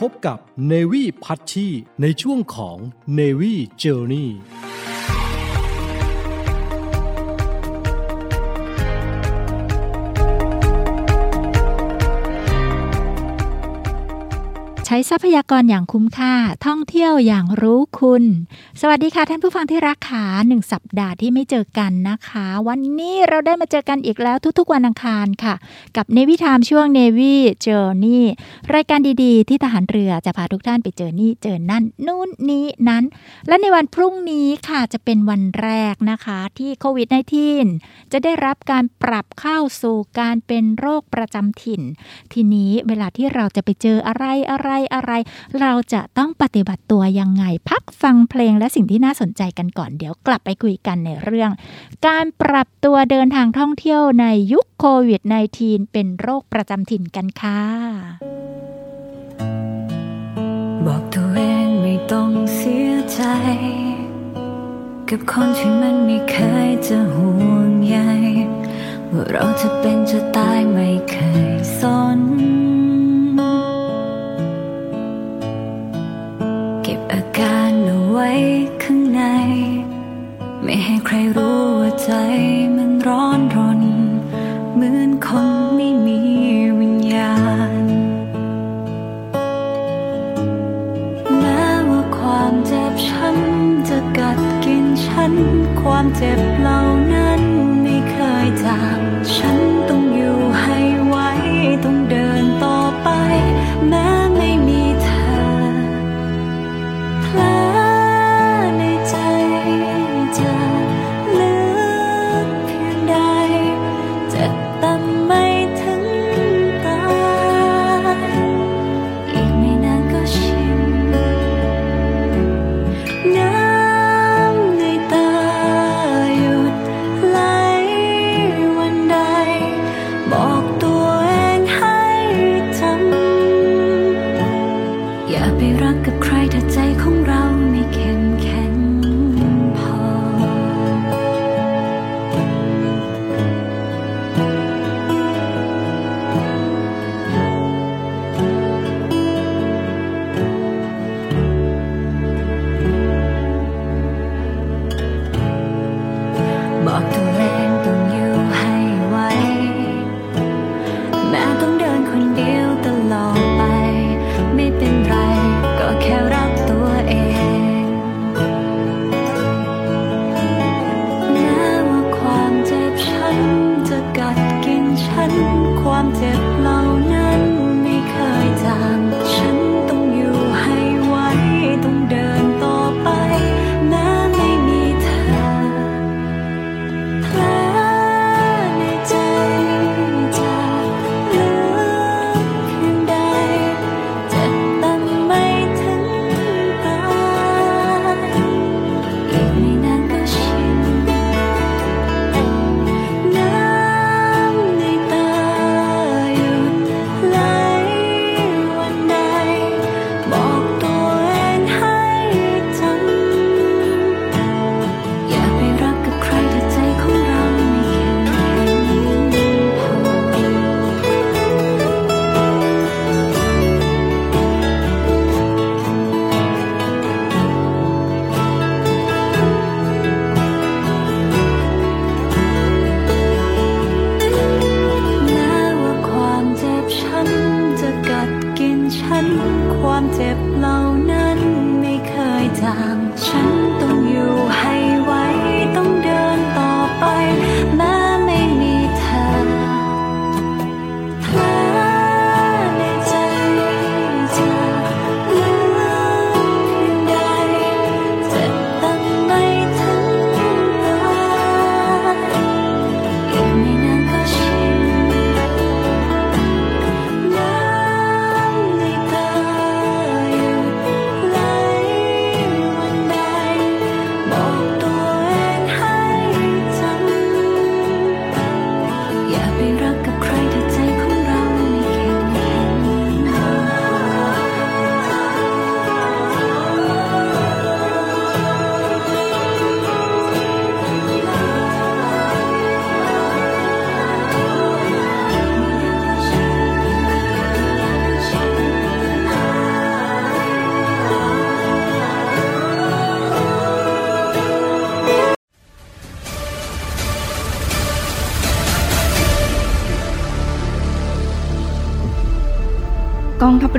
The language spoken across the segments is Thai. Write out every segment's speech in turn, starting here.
พบกับเนวี่พัชชีในช่วงของเนวี่เจอร์นี่ ช้ทรัพยากรอย่างคุ้มค่า ท่องเที่ยวอย่างรู้คุณ สวัสดีค่ะท่านผู้ฟังที่รักขาหนึ่งสัปดาห์ที่ไม่เจอกันนะคะ วันนี้เราได้มาเจอกันอีกแล้วทุกๆวันอังคารค่ะ กับเนวิทามช่วงเนวิเจอร์นี่รายการดีๆ ที่ทหารเรือจะพาทุกท่านไปเจอนี่เจอนั่นนู่นนี้นั้น และในวันพรุ่งนี้ค่ะจะเป็นวันแรกนะคะที่โควิด -19 จะได้รับการปรับเข้าสู่การเป็นโรคประจำถิ่น ทีนี้เวลาที่เราจะไปเจออะไรอะไรอะไร เราจะต้องปฏิบัติตัวยังไง พักฟังเพลงและสิ่งที่น่าสนใจกันก่อนเดี๋ยวกลับไปคุยกันในเรื่อง การปรับตัวเดินทางท่องเที่ยวในยุคโควิด -19 เป็นโรคประจำถิ่นกันค่ะบอกตัวเองไม่ต้องเสียใจ กับคนที่มันไม่เคยจะห่วงใยว่าเราจะเป็นจะตายไม่เคยสน ไว้ข้างใน ไม่ให้ใครรู้ว่าใจ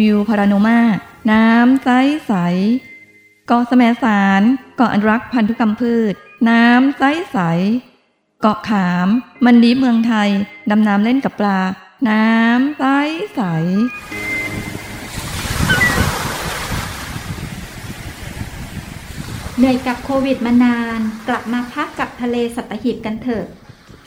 วิวพาราโนมา น้ำใสใสเกาะแสมสารเกาะอนุรักษ์พันธุกรรมพืช น้ำใสใสเกาะขาม มันดีเมืองไทย ดำน้ำเล่นกับปลา น้ำใสใสเหนื่อยกับโควิดมานาน กลับมาพักกับทะเลสัตหีบกันเถอะ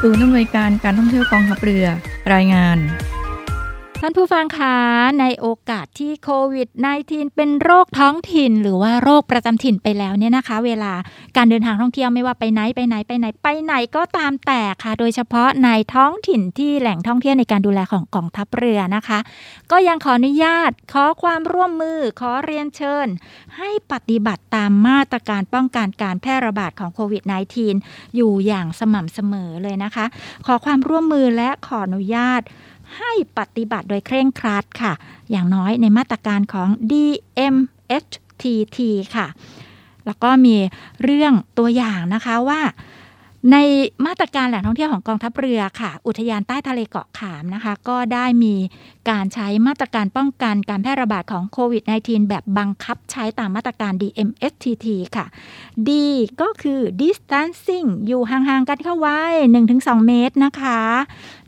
ศูนย์อำนวยการการท่องเที่ยวกองทัพเรือ รายงาน ท่านผู้ฟังคะในโอกาสที่โควิด -19 เป็นโรคท้องถิ่น หรือว่าโรคประจำถิ่นไปแล้วเนี่ยนะคะ เวลาการเดินทางท่องเที่ยวไม่ว่าไปไหนไปไหนไปไหนไปไหนก็ตามแต่ค่ะ โดยเฉพาะในท้องถิ่นที่แหล่งท่องเที่ยวในการดูแลของกองทัพเรือนะคะ ก็ยังขออนุญาตขอความร่วมมือขอเรียนเชิญ ให้ปฏิบัติตามมาตรการป้องกันการแพร่ระบาดของโควิด -19 อยู่อย่างสม่ำเสมอเลยนะคะ ขอความร่วมมือและขออนุญาต ให้ปฏิบัติโดยเคร่งครัดค่ะ อย่างน้อยในมาตรการของ DMHTT ค่ะ แล้วก็มีเรื่องตัวอย่างนะคะว่า ในมาตรการแหล่งท่องเที่ยวของกองทัพเรือค่ะ อุทยานใต้ทะเลเกาะขามนะคะ ก็ได้มีการใช้มาตรการป้องกันการแพร่ระบาดของโควิด -19 แบบบังคับใช้ตามมาตรการ DMSTT ค่ะ D ก็คือ distancing อยู่ห่างๆกันเข้าไว้ 1-2 เมตรนะคะ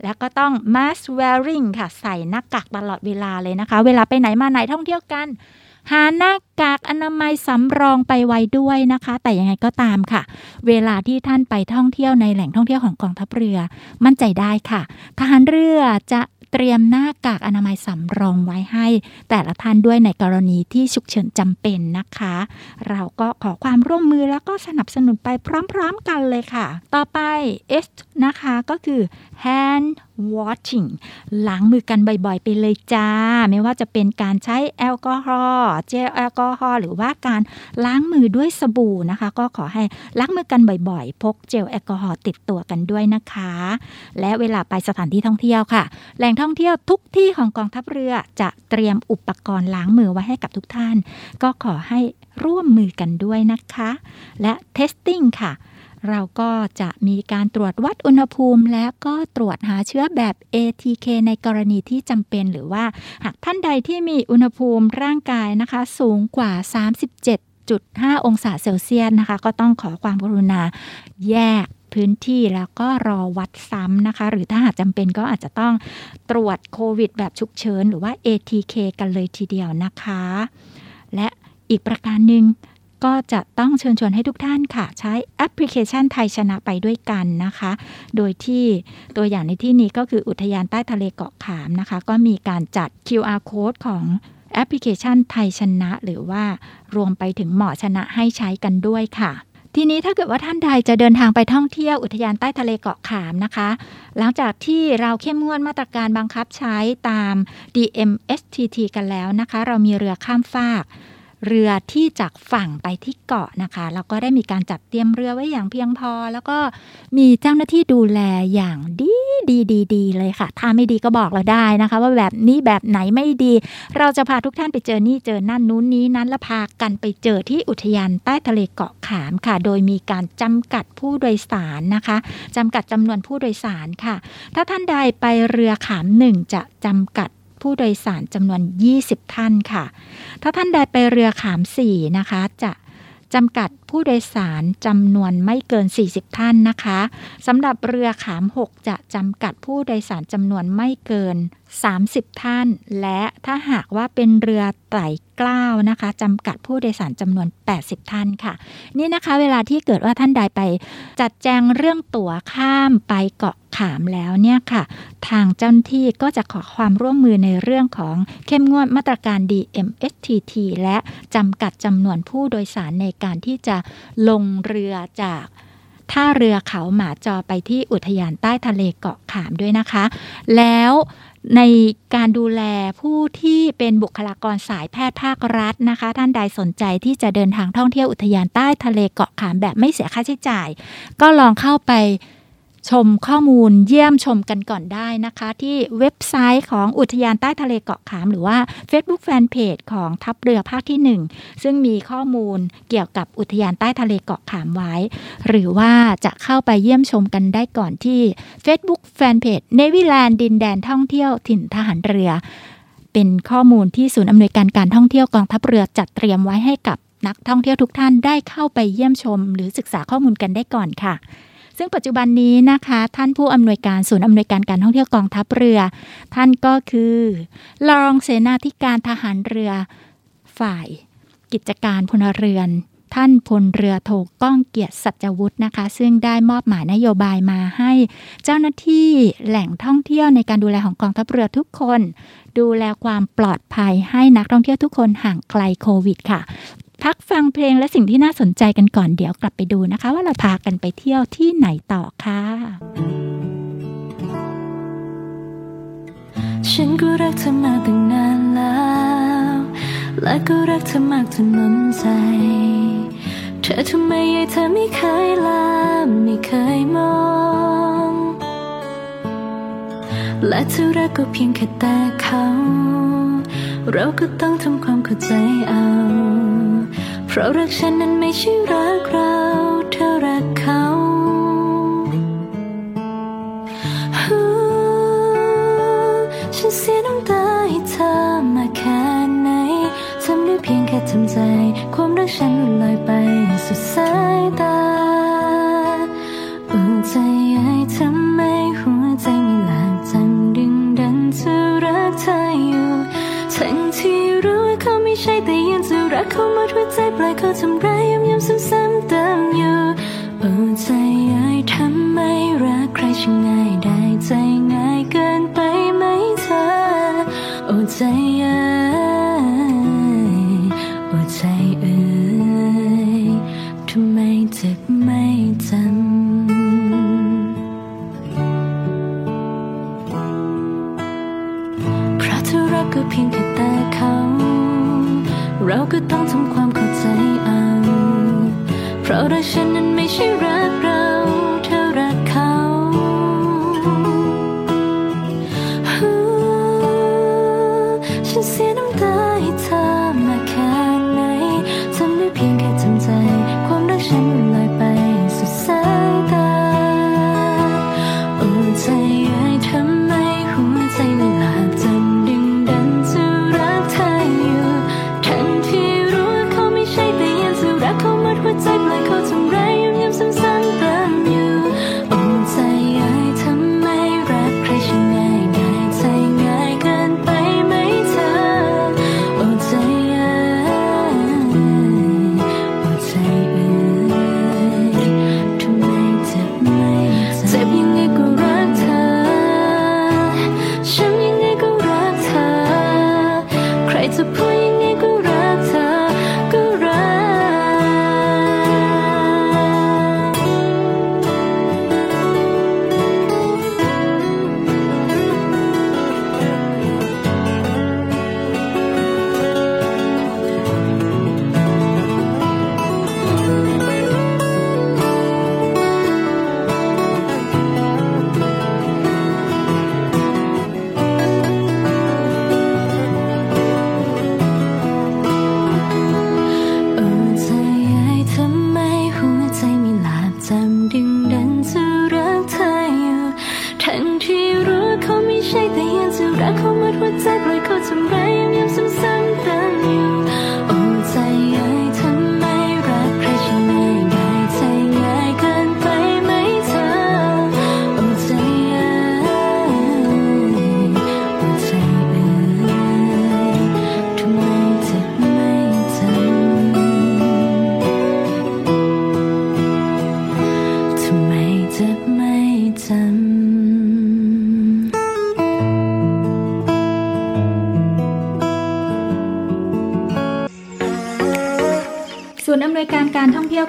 แล้วก็ต้อง mask wearing ค่ะ ใส่หน้ากากตลอดเวลาเลยนะคะ เวลาไปไหนมาไหนท่องเที่ยวกัน หาหน้ากากอนามัยสำรองไปไว้ด้วยนะคะ แต่ยังไงก็ตามค่ะ เวลาที่ท่านไปท่องเที่ยวในแหล่งท่องเที่ยวของกองทัพเรือ มั่นใจได้ค่ะทหารเรือจะเตรียมหน้ากากอนามัยสำรองไว้ให้ แต่ละท่านด้วยในกรณีที่ฉุกเฉินจำเป็นนะคะ เราก็ขอความร่วมมือแล้วก็สนับสนุนไปพร้อมๆกันเลยค่ะ ต่อไป S นะคะก็คือ hand washing ล้างมือกันบ่อยๆ ไปเลยจ้า ไม่ว่าจะเป็นการใช้แอลกอฮอล์เจลแอลกอฮอล์หรือว่าการล้างมือด้วยสบู่นะคะ ก็ขอให้ล้างมือกันบ่อยๆ พกเจลแอลกอฮอล์ติดตัวกันด้วยนะคะ และเวลาไปสถานที่ท่องเที่ยวค่ะ แหล่งท่องเที่ยวทุกที่ของกองทัพเรือจะเตรียมอุปกรณ์ล้างมือไว้ให้กับทุกท่าน ก็ขอให้ร่วมมือกันด้วยนะคะ และ testing ค่ะ เราก็จะมีการตรวจวัดอุณหภูมิ และก็ตรวจหาเชื้อแบบ ATK ในกรณีที่จำเป็นหรือว่า หากท่านใดที่มีอุณหภูมิร่างกายนะคะ สูงกว่า 37.5องศาเซลเซียสนะคะ ก็ต้องขอความกรุณาแยกพื้นที่แล้วก็รอวัดซ้ำนะคะ หรือถ้าหากจำเป็นก็อาจจะต้องตรวจโควิดแบบฉุกเฉินหรือว่า ATK กันเลยทีเดียวนะคะ และอีกประการหนึ่ง ก็จะต้องเชิญชวนให้ทุกท่านค่ะ ใช้แอปพลิเคชันไทยชนะไปด้วยกันนะคะ โดยที่ตัวอย่างในที่นี้ก็คืออุทยานใต้ทะเลเกาะขามนะคะ ก็มีการจัด QR code ของแอปพลิเคชันไทยชนะ หรือว่ารวมไปถึงหมอชนะให้ใช้กันด้วยค่ะ ทีนี้ถ้าเกิดว่าท่านใดจะเดินทางไปท่องเที่ยวอุทยานใต้ทะเลเกาะขามนะคะ หลังจากที่เราเข้มงวดมาตรการบังคับใช้ตาม DMSTT กันแล้วนะคะ เรามีเรือข้ามฟาก เรือที่จากฝั่งไปที่เกาะนะคะแล้วก็ได้มีการจัดเตรียมเรือไว้อย่างเพียงพอ แล้วก็มีเจ้าหน้าที่ดูแลอย่างดีดีดีดีเลยค่ะ ถ้าไม่ดีก็บอกเราได้นะคะ ว่าแบบนี้แบบไหนไม่ดี เราจะพาทุกท่านไปเจอนี่เจอนั่นนู้นนี้นั้นแล้วพากันไปเจอที่อุทยานใต้ทะเลเกาะขามค่ะ โดยมีการจำกัดผู้โดยสารนะคะจำกัดจำนวนผู้โดยสารค่ะ ถ้าท่านใดไปเรือขามหนึ่งจะจำกัด ผู้โดยสารจำนวน 20 ท่านค่ะ ถ้าท่านใดไปเรือขาม4นะคะ จะจำกัดผู้โดยสารจำนวนไม่เกิน 40 ท่านนะคะสำหรับเรือขาม 6 จะจำกัดผู้โดยสารจำนวนไม่เกิน 30 ท่าน และถ้าหากว่าเป็นเรือไต่กล้าวนะคะจำกัดผู้โดยสารจำนวน 80 ท่านค่ะ นี่นะคะเวลาที่เกิดว่าท่านใดไป จัดแจงเรื่องตั๋วข้ามไปเกาะขามแล้วเนี่ยค่ะ ทางเจ้าหน้าที่ก็จะขอความร่วมมือในเรื่องของเข้มงวดมาตรการ DMSTT และจำกัดจำนวนผู้โดยสารในการที่จะลงเรือจาก ท่าเรือเขาหมาจอไปที่อุทยานใต้ทะเลเกาะขามด้วยนะคะ แล้วในการดูแลผู้ที่เป็นบุคลากรสายแพทย์ภาครัฐนะคะ ท่านใดสนใจที่จะเดินทางท่องเที่ยวอุทยานใต้ทะเลเกาะขามแบบไม่เสียค่าใช้จ่าย ก็ลองเข้าไป ชมข้อมูลเยี่ยมชมกันก่อนได้นะคะ ที่เว็บไซต์ของอุทยานใต้ทะเลเกาะขาม หรือว่า Facebook Fanpage ของทัพเรือภาคที่ 1 ซึ่งมีข้อมูลเกี่ยวกับอุทยานใต้ทะเลเกาะขามไว้ หรือว่าจะเข้าไปเยี่ยมชมกันได้ก่อนที่ Facebook Fanpage เนวิแลนด์ดินแดนท่องเที่ยวถิ่นทหารเรือ เป็นข้อมูลที่ศูนย์อำนวยการการท่องเที่ยวกองทัพเรือจัดเตรียมไว้ให้กับนักท่องเที่ยวทุกท่านได้เข้าไปเยี่ยมชม หรือศึกษาข้อมูลกันได้ก่อนค่ะ ซึ่งปัจจุบันนี้นะคะ ท่านผู้อำนวยการศูนย์อำนวยการการท่องเที่ยวกองทัพเรือ ท่านก็คือรองเสนาธิการทหารเรือ ฝ่ายกิจการพลเรือนท่านพลเรือโทก้องเกียรติสัจวุฒินะคะ ซึ่งได้มอบหมายนโยบายมาให้ เจ้าหน้าที่แหล่งท่องเที่ยวในการดูแลของกองทัพเรือทุกคน ดูแลความปลอดภัยให้นักท่องเที่ยวทุกคนห่างไกลโควิดค่ะ พักฟังเพลงและสิ่งที่น่าสนใจกันก่อนเดี๋ยวกลับไปดูนะคะ ว่าเราพากันไปเที่ยวที่ไหนต่อคะ่ะ ฉันก็รักเธอมาตั้งนานแล้ว และก็รักเธอมากจนล้นใจ เธอทำไมยังเธอไม่เคยลาไม่เคยมองและเธอรักก็เพียงแค่แต่เขา เราก็ต้องทำความเข้าใจเอา เพราะรักฉันนั้นไม่ใช่รักเราเธอรักเขาฉันเสียน้ำตาให้เธอมาแค่ไหนทำได้เพียงแค่ทำใจ ความรักฉันลอยไปสุดสายตาโอ้ใจไอ้ทำ รักเขาหมดหัวใจปล่อยเขาทำร้ายย้ำย้ำซ้ำๆเติมอยู่โอ้ใจไอ้ทำไมรักใครช่างง่ายได้ใจง่ายเกินไปไหมเธอโอ้ใจ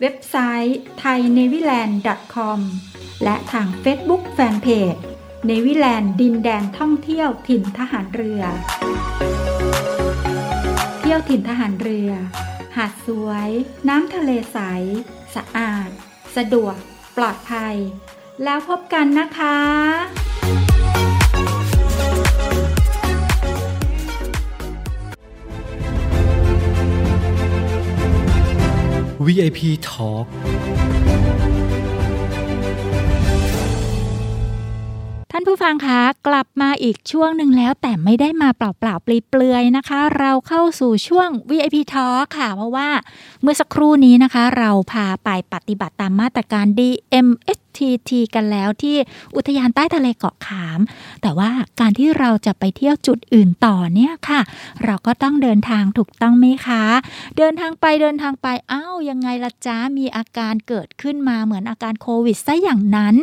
เว็บไซต์ thainewiland.com และทาง Facebook Fanpage เนวิแลนด์ดินแดนท่องเที่ยวถิ่นทหารเรือ เที่ยวถิ่นทหารเรือ หาดสวย น้ำทะเลใส สะอาด สะดวก ปลอดภัย แล้วพบกันนะคะ VIP Talk ท่านผู้ฟังคะกลับมาอีกช่วงหนึ่งแล้วแต่ไม่ได้มาเปล่าๆเปลือยๆนะคะ เราเข้าสู่ช่วง VIP Talk ค่ะ เพราะว่าเมื่อสักครู่นี้นะคะ เราพาไปปฏิบัติตามมาตรการ DMH FTT กันแล้วที่อุทยานใต้ทะเลเกาะขาม แต่ว่าการที่เราจะไปเที่ยวจุดอื่นต่อเนี่ยค่ะ เราก็ต้องเดินทางถูกต้องไหมคะ เดินทางไปเดินทางไปอ้าวยังไงละจ้ามีอาการเกิดขึ้นมาเหมือนอาการโควิดซะอย่างนั้น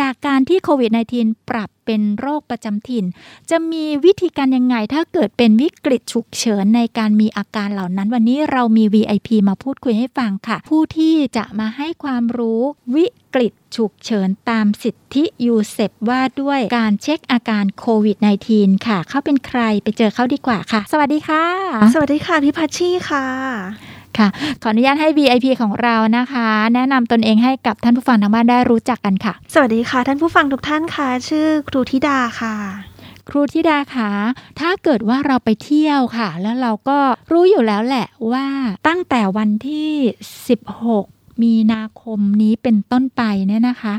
จากการที่โควิด -19 ปรับ เป็นโรคประจำถิ่น จะมีวิธีการยังไงถ้าเกิดเป็นวิกฤตฉุกเฉินในการมีอาการเหล่านั้น วันนี้เรามี VIP มาพูดคุยให้ฟังค่ะ ผู้ที่จะมาให้ความรู้วิกฤตฉุกเฉินตามสิทธิยูเซปว่าด้วยการเช็คอาการโควิด -19 ค่ะ เขาเป็นใครไปเจอเขาดีกว่าค่ะ สวัสดีค่ะ สวัสดีค่ะพี่พัชชีค่ะ ค่ะ ขออนุญาตให้ VIP ของเรานะคะ แนะนำตนเองให้กับท่านผู้ฟังทางบ้านได้รู้จักกันค่ะ สวัสดีค่ะ ท่านผู้ฟังทุกท่านค่ะ ชื่อครูธิดาค่ะครูธิดาคะถ้าเกิดว่าเราไปเที่ยวค่ะ แล้วเราก็รู้อยู่แล้วแหละว่าตั้งแต่วันที่ 16 มีนาคมนี้เป็นต้นไปเนี่ยนะคะ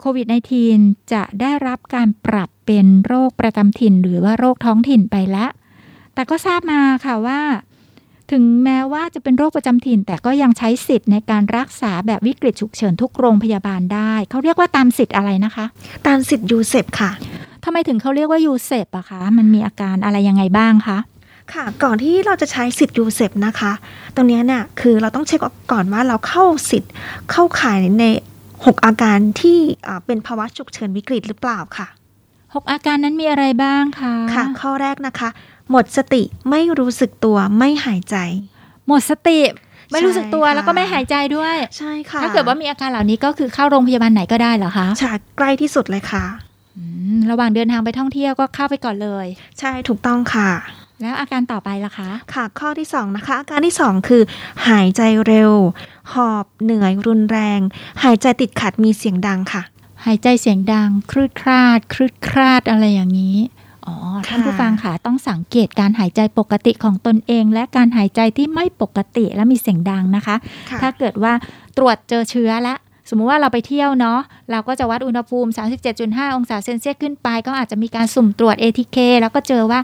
โควิด -19 จะได้รับการปรับเป็นโรคประจำถิ่น หรือว่าโรคท้องถิ่นไปแล้วแต่ก็ทราบมาค่ะว่า ถึงแม้ว่าจะเป็นโรคประจำถิ่น แต่ก็ยังใช้สิทธิ์ในการรักษาแบบวิกฤตฉุกเฉินทุกโรงพยาบาลได้ เขาเรียกว่าตามสิทธิ์อะไรนะคะ ตามสิทธิ์ยูเซปค่ะทำไมถึงเขาเรียกว่ายูเซปอะคะ มันมีอาการอะไรยังไงบ้างคะค่ะก่อนที่เราจะใช้สิทธิ์ยูเซปนะคะ ตรงเนี้ยเนี่ยคือเราต้องเช็คก่อนว่าเราเข้าสิทธิ์เข้าข่ายใน 6 อาการที่อ่าเป็นภาวะฉุกเฉินวิกฤตหรือเปล่าค่ะหกอาการนั้นมีอะไรบ้างคะค่ะข้อแรกนะคะ หมดสติไม่รู้สึกตัวไม่หายใจ หมดสติไม่รู้สึกตัวใช่ค่ะแล้วก็ไม่หายใจด้วย ใช่ค่ะ ถ้าเกิดว่ามีอาการเหล่านี้ก็คือเข้าโรงพยาบาลไหนก็ได้เหรอคะใช่ใกล้ที่สุดเลยค่ะอืมระหว่างเดินทางไปท่องเที่ยวก็เข้าไปก่อนเลย ใช่ถูกต้องค่ะ แล้วอาการต่อไปล่ะคะ ค่ะ ข้อที่2นะคะอาการที่ 2 คือ หายใจเร็ว หอบเหนื่อยรุนแรง หายใจติดขัดมีเสียงดังค่ะ หายใจเสียงดังคลืดคลาดคลืดคลาดอะไรอย่างนี้ อ๋อท่านค่ะผู้ฟังค่ะต้องสังเกตการหายใจปกติของตนเอง และการหายใจที่ไม่ปกติและมีเสียงดังนะคะค่ะถ้าเกิดว่าตรวจเจอเชื้อแล้วสมมุติว่าเราไปเที่ยวเนาะเราก็จะวัดอุณหภูมิ 37.5 องศาเซนเซียสขึ้นไป ก็อาจจะมีการสุ่มตรวจ ATK แล้วก็เจอว่า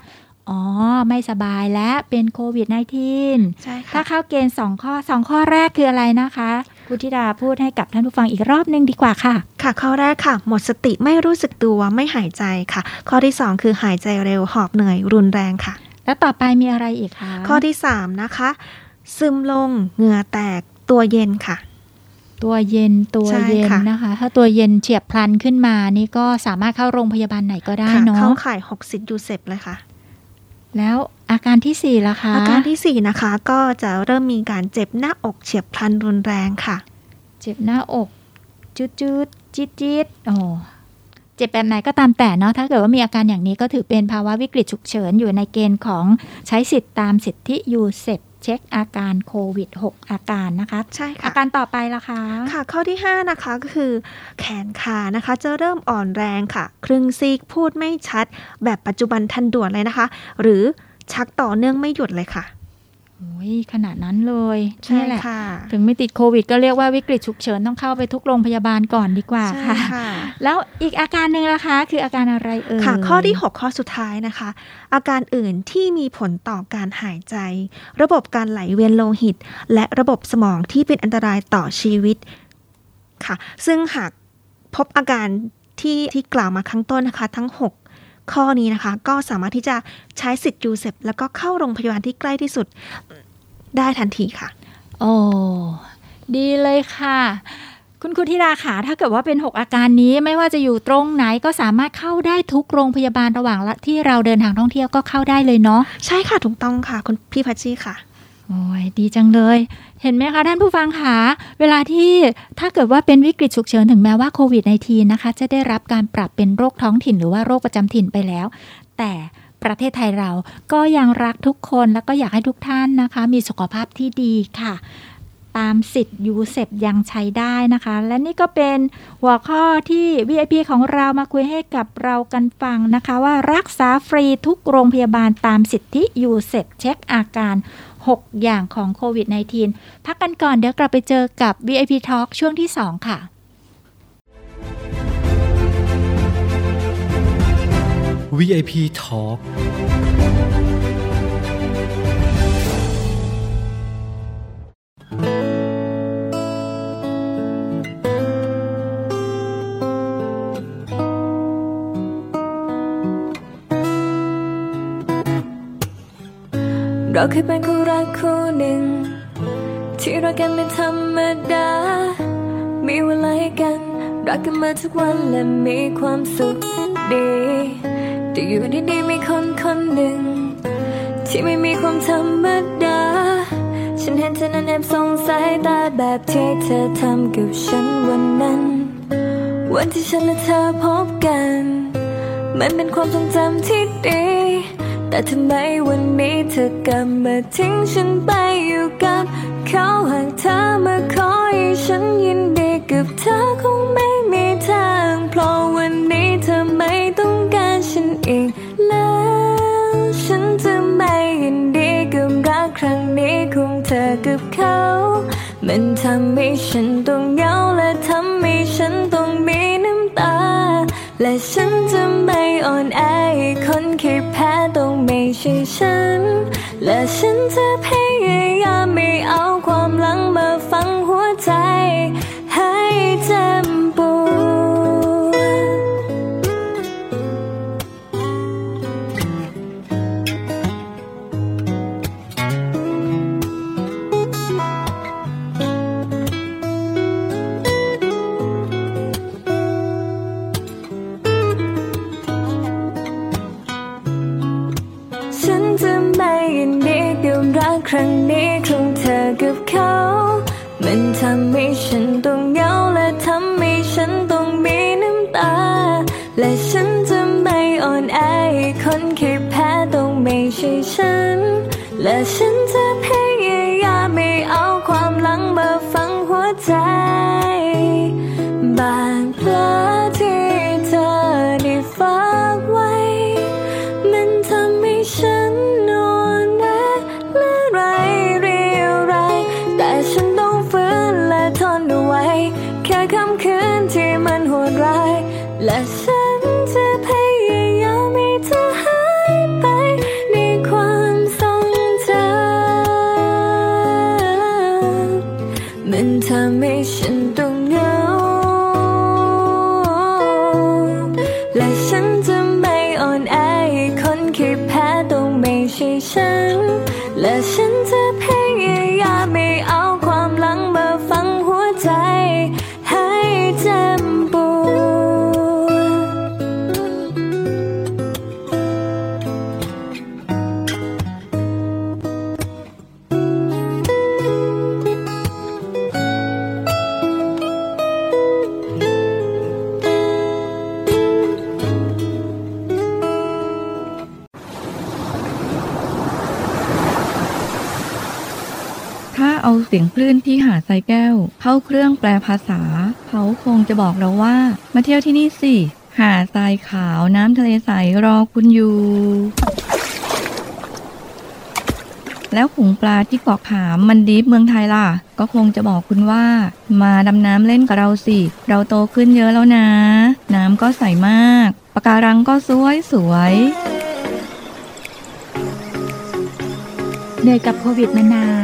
อ๋อ ไม่สบายและเป็นโควิด -19 ใช่ถ้าค่ะเข้าเกณฑ์ 2 ข้อ 2 ข้อแรกคืออะไรนะคะ คุณธิดาพูดให้กับท่านผู้ฟังอีกรอบนึงดีกว่าค่ะ ค่ะ ข้อแรกค่ะ หมดสติไม่รู้สึกตัวไม่หายใจค่ะ ข้อที่ 2 คือหายใจเร็วหอบเหนื่อยรุนแรงค่ะ แล้วต่อไปมีอะไรอีกคะข้อที่ 3 นะคะ ซึมลงเหงื่อแตกตัวเย็นค่ะ ตัวเย็นตัวใช่เย็นค่ะนะคะ ถ้าตัวเย็นเฉียบพลันขึ้นมานี่ก็สามารถเข้าโรงพยาบาลไหนก็ได้ค่ะเนาะเข้าข่าย6สิทธิ์ยูเซปเลยค่ะ แล้ว อาการที่สี่ล่ะคะ อาการทีสี่ 4 นะคะ ก็จะเริ่มมีการเจ็บหน้าอกเฉียบพลันรุนแรงค่ะ เจ็บหน้าอกจุดจุดจิดจิดโอ้เจ็บแบบไหนก็ตามแต่เนาะถ้าเกิดว่ามีอาการอย่างนี้ก็ถือเป็นภาวะวิกฤตฉุกเฉินอยู่ในเกณฑ์ของใช้สิทธิ์ตามสิทธิยูเซปเช็คอาการโควิด 6 อาการนะคะใช่อาค่ะการต่อไปล่ะคะค่ะ ข้อที่ 5 นะคะก็คือ แขนขานะคะจะเริ่มอ่อนแรงค่ะ ครึ่งซีกพูดไม่ชัดแบบปัจจุบันทันด่วนเลยนะคะ หรือ ชักต่อเนื่องไม่หยุดเลยค่ะโอ้ยขนาดนั้นเลยนี่แหละค่ะถึงไม่ติดโควิด ก็เรียกว่าวิกฤตฉุกเฉินต้องเข้าไปทุกโรงพยาบาลก่อนดีกว่าใช่ค่ะค่ะแล้วอีกอาการหนึ่งล่ะคะ คืออาการอะไรเอ่ยค่ะข้อที่ 6 ข้อสุดท้ายนะคะ อาการอื่นที่มีผลต่อการหายใจ ระบบการไหลเวียนโลหิต และระบบสมองที่เป็นอันตรายต่อชีวิตค่ะ ซึ่งหากพบอาการที่ที่กล่าวมาข้างต้นนะคะ ทั้ง 6 ข้อนี้นะคะ ก็สามารถที่จะใช้สิทธิ์ยูเซปแล้วก็เข้าโรงพยาบาลที่ใกล้ที่สุดได้ทันทีค่ะ โอ้ดีเลยค่ะ คุณครูธิดาขาถ้าเกิดว่าเป็น 6 อาการนี้ไม่ว่าจะอยู่ตรงไหนก็สามารถเข้าได้ทุกโรงพยาบาลระหว่างละที่เราเดินทางท่องเที่ยวก็เข้าได้เลยเนาะใช่ค่ะถูกต้องค่ะ คุณพี่พัชชีค่ะ โอ้ยดีจังเลย เห็นไหมคะท่านผู้ฟังคะเวลาที่ถ้าเกิดว่าเป็นวิกฤตฉุกเฉินถึงแม้ว่าโควิด -19 นะคะ จะได้รับการปรับเป็นโรคท้องถิ่นหรือว่าโรคประจำถิ่นไปแล้ว แต่ประเทศไทยเราก็ยังรักทุกคนแล้วก็อยากให้ทุกท่านนะคะ มีสุขภาพที่ดีค่ะ ตามสิทธิ์ UCEP ยังใช้ได้นะคะ และนี่ก็เป็นหัวข้อที่ VIP ของเรามาคุยให้กับเรากันฟังนะคะ ว่ารักษาฟรีทุกโรงพยาบาลตามสิทธิ UCEP เช็คอาการ 6 อย่างของโควิด -19 พักกันก่อนเดี๋ยวกลับไปเจอกับ VIP Talk ช่วงที่ 2 ค่ะ VIP Talk เราเคยเป็นคู่รักคู่หนึ่ง ที่รักกันเป็นธรรมดา มีเวลาให้กัน รักกันมาทุกวันและมีความสุขดีแต่อยู่ดีๆมีคนคนหนึ่ง ที่ไม่มีความธรรมดา ฉันเห็นเธอนั้นแอบสงสัยตาแบบที่เธอทำกับฉันวันนั้น วันที่ฉันและเธอพบกัน มันเป็นความทรงจำที่ดี แต่ทำไมวันนี้เธอกลับมาทิ้งฉันไปอยู่กับเขาหากเธอมาขอให้ฉันยินดีกับเธอคงไม่มีทางเพราะวันนี้เธอไม่ต้องการฉันอีกแล้วฉันจะไม่ยินดีกับรักครั้งนี้ของเธอกับเขา มันทำให้ฉันต้องเหงาและทำให้ฉันต และฉันจะไม่อ่อนแอคนคิดแพ้ต้องไม่ใช่ฉัน และฉันจะพยายามไม่เอาความหลังมาฟังหัวใจ ฉัน และฉันจะพยายามไม่เอาความหลังมาฝังหัวใจ สียงคลื่นที่หาดทรายแก้ว เข้าเครื่องแปลภาษา เขาคงจะบอกเราว่า มาเที่ยวที่นี่สิหาดทรายขาวน้ำทะเลใสรอคุณอยู่ แล้วขุงปลาที่เกาะขามมันดีฟเมืองไทยล่ะ ก็คงจะบอกคุณว่า มาดำน้ำเล่นกับเราสิ เราโตขึ้นเยอะแล้วนะ น้ำก็ใสมากปะการังก็สวยสวยเหนื่อยกับโควิดมานาน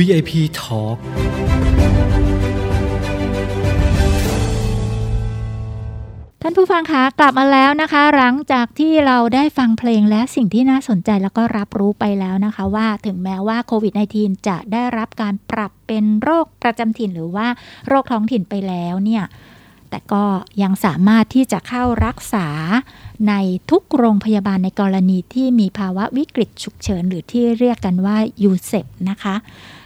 VIP Talk ท่านผู้ฟังคะกลับมาแล้วนะคะ หลังจากที่เราได้ฟังเพลงและสิ่งที่น่าสนใจแล้วก็รับรู้ไปแล้วนะคะว่าถึงแม้ว่าโควิด -19 จะได้รับการปรับเป็นโรคประจำถิ่นหรือว่าโรคท้องถิ่นไปแล้วเนี่ยแต่ก็ยังสามารถที่จะเข้ารักษาในทุกโรงพยาบาลในกรณีที่มีภาวะวิกฤตฉุกเฉิน หรือที่เรียกกันว่ายูเซปนะคะ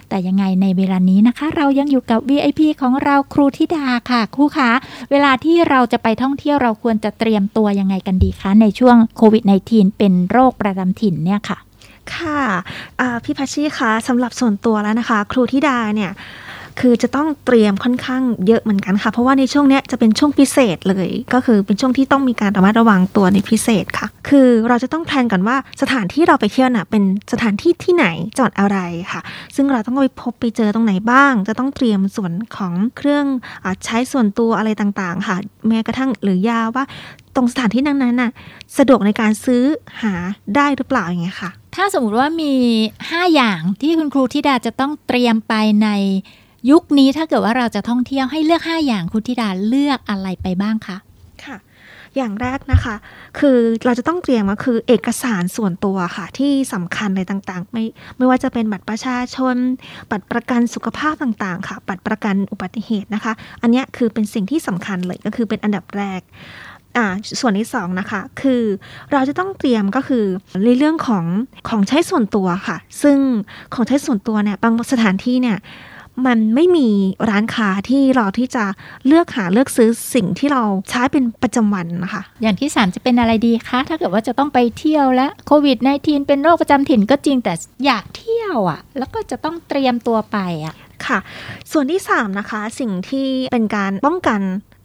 แต่ยังไงในเวลานี้นะคะ เรายังอยู่กับ VIP ของเราครูธิดาค่ะครูคะเวลาที่เราจะไปท่องเที่ยวเราควรจะเตรียมตัวยังไงกันดีคะในช่วงโควิด -19 เป็นโรคประจำถิ่นเนี่ยค่ะ ค่ะพี่พัชชีคะสำหรับส่วนตัวแล้วนะคะ ครูธิดาเนี่ย คือจะต้องเตรียมค่อนข้างเยอะเหมือนกันค่ะ เพราะว่าในช่วงนี้จะเป็นช่วงพิเศษเลย ก็คือเป็นช่วงที่ต้องมีการระมัดระวังตัวในพิเศษค่ะ คือเราจะต้องแพลนก่อนว่าสถานที่เราไปเที่ยวน่ะเป็นสถานที่ที่ไหนจังหวัดอะไรค่ะ ซึ่งเราต้องไปพบไปเจอตรงไหนบ้าง จะต้องเตรียมส่วนของเครื่องอใช้ส่วนตัวอะไรต่างๆ ค่ะ แม้กระทั่งหรือยาว่าตรงสถานที่นั้นๆน่ะสะดวกในการซื้อหาได้หรือเปล่าอย่างเงี้ยค่ะ ถ้าสมมติว่ามี 5 อย่างที่คุณครูธิดาจะต้องเตรียมไปใน ยุคนี้ถ้าเกิดว่าเราจะท่องเที่ยวให้เลือก 5 อย่างครูธิดาเลือกอะไรไปบ้างคะค่ะ อย่างแรกนะคะ คือเราจะต้องเตรียมก็คือเอกสารส่วนตัวค่ะ ที่สำคัญในต่างๆ ไม่ไม่ว่าจะเป็นบัตรประชาชน บัตรประกันสุขภาพต่างๆ ค่ะ บัตรประกันอุบัติเหตุนะคะ อันเนี้ยคือเป็นสิ่งที่สำคัญเลยก็คือเป็นอันดับแรกอ่าส่วนที่สองนะคะคือเราจะต้องเตรียมก็คือในเรื่องของของใช้ส่วนตัวค่ะ ซึ่งของใช้ส่วนตัวเนี่ยบางสถานที่เนี่ย มันไม่มีร้านค้าที่เราที่จะเลือกหาเลือกซื้อสิ่งที่เราใช้เป็นประจำวันนะคะ อย่างที่ 3 จะเป็นอะไรดีคะ ถ้าเกิดว่าจะต้องไปเที่ยวและโควิด -19 เป็นโรคประจำถิ่นก็จริงแต่อยากเที่ยวอะ่ะ แล้วก็จะต้องเตรียมตัวไปอะค่ะ ส่วนที่ 3 นะคะ สิ่งที่เป็นการป้องกัน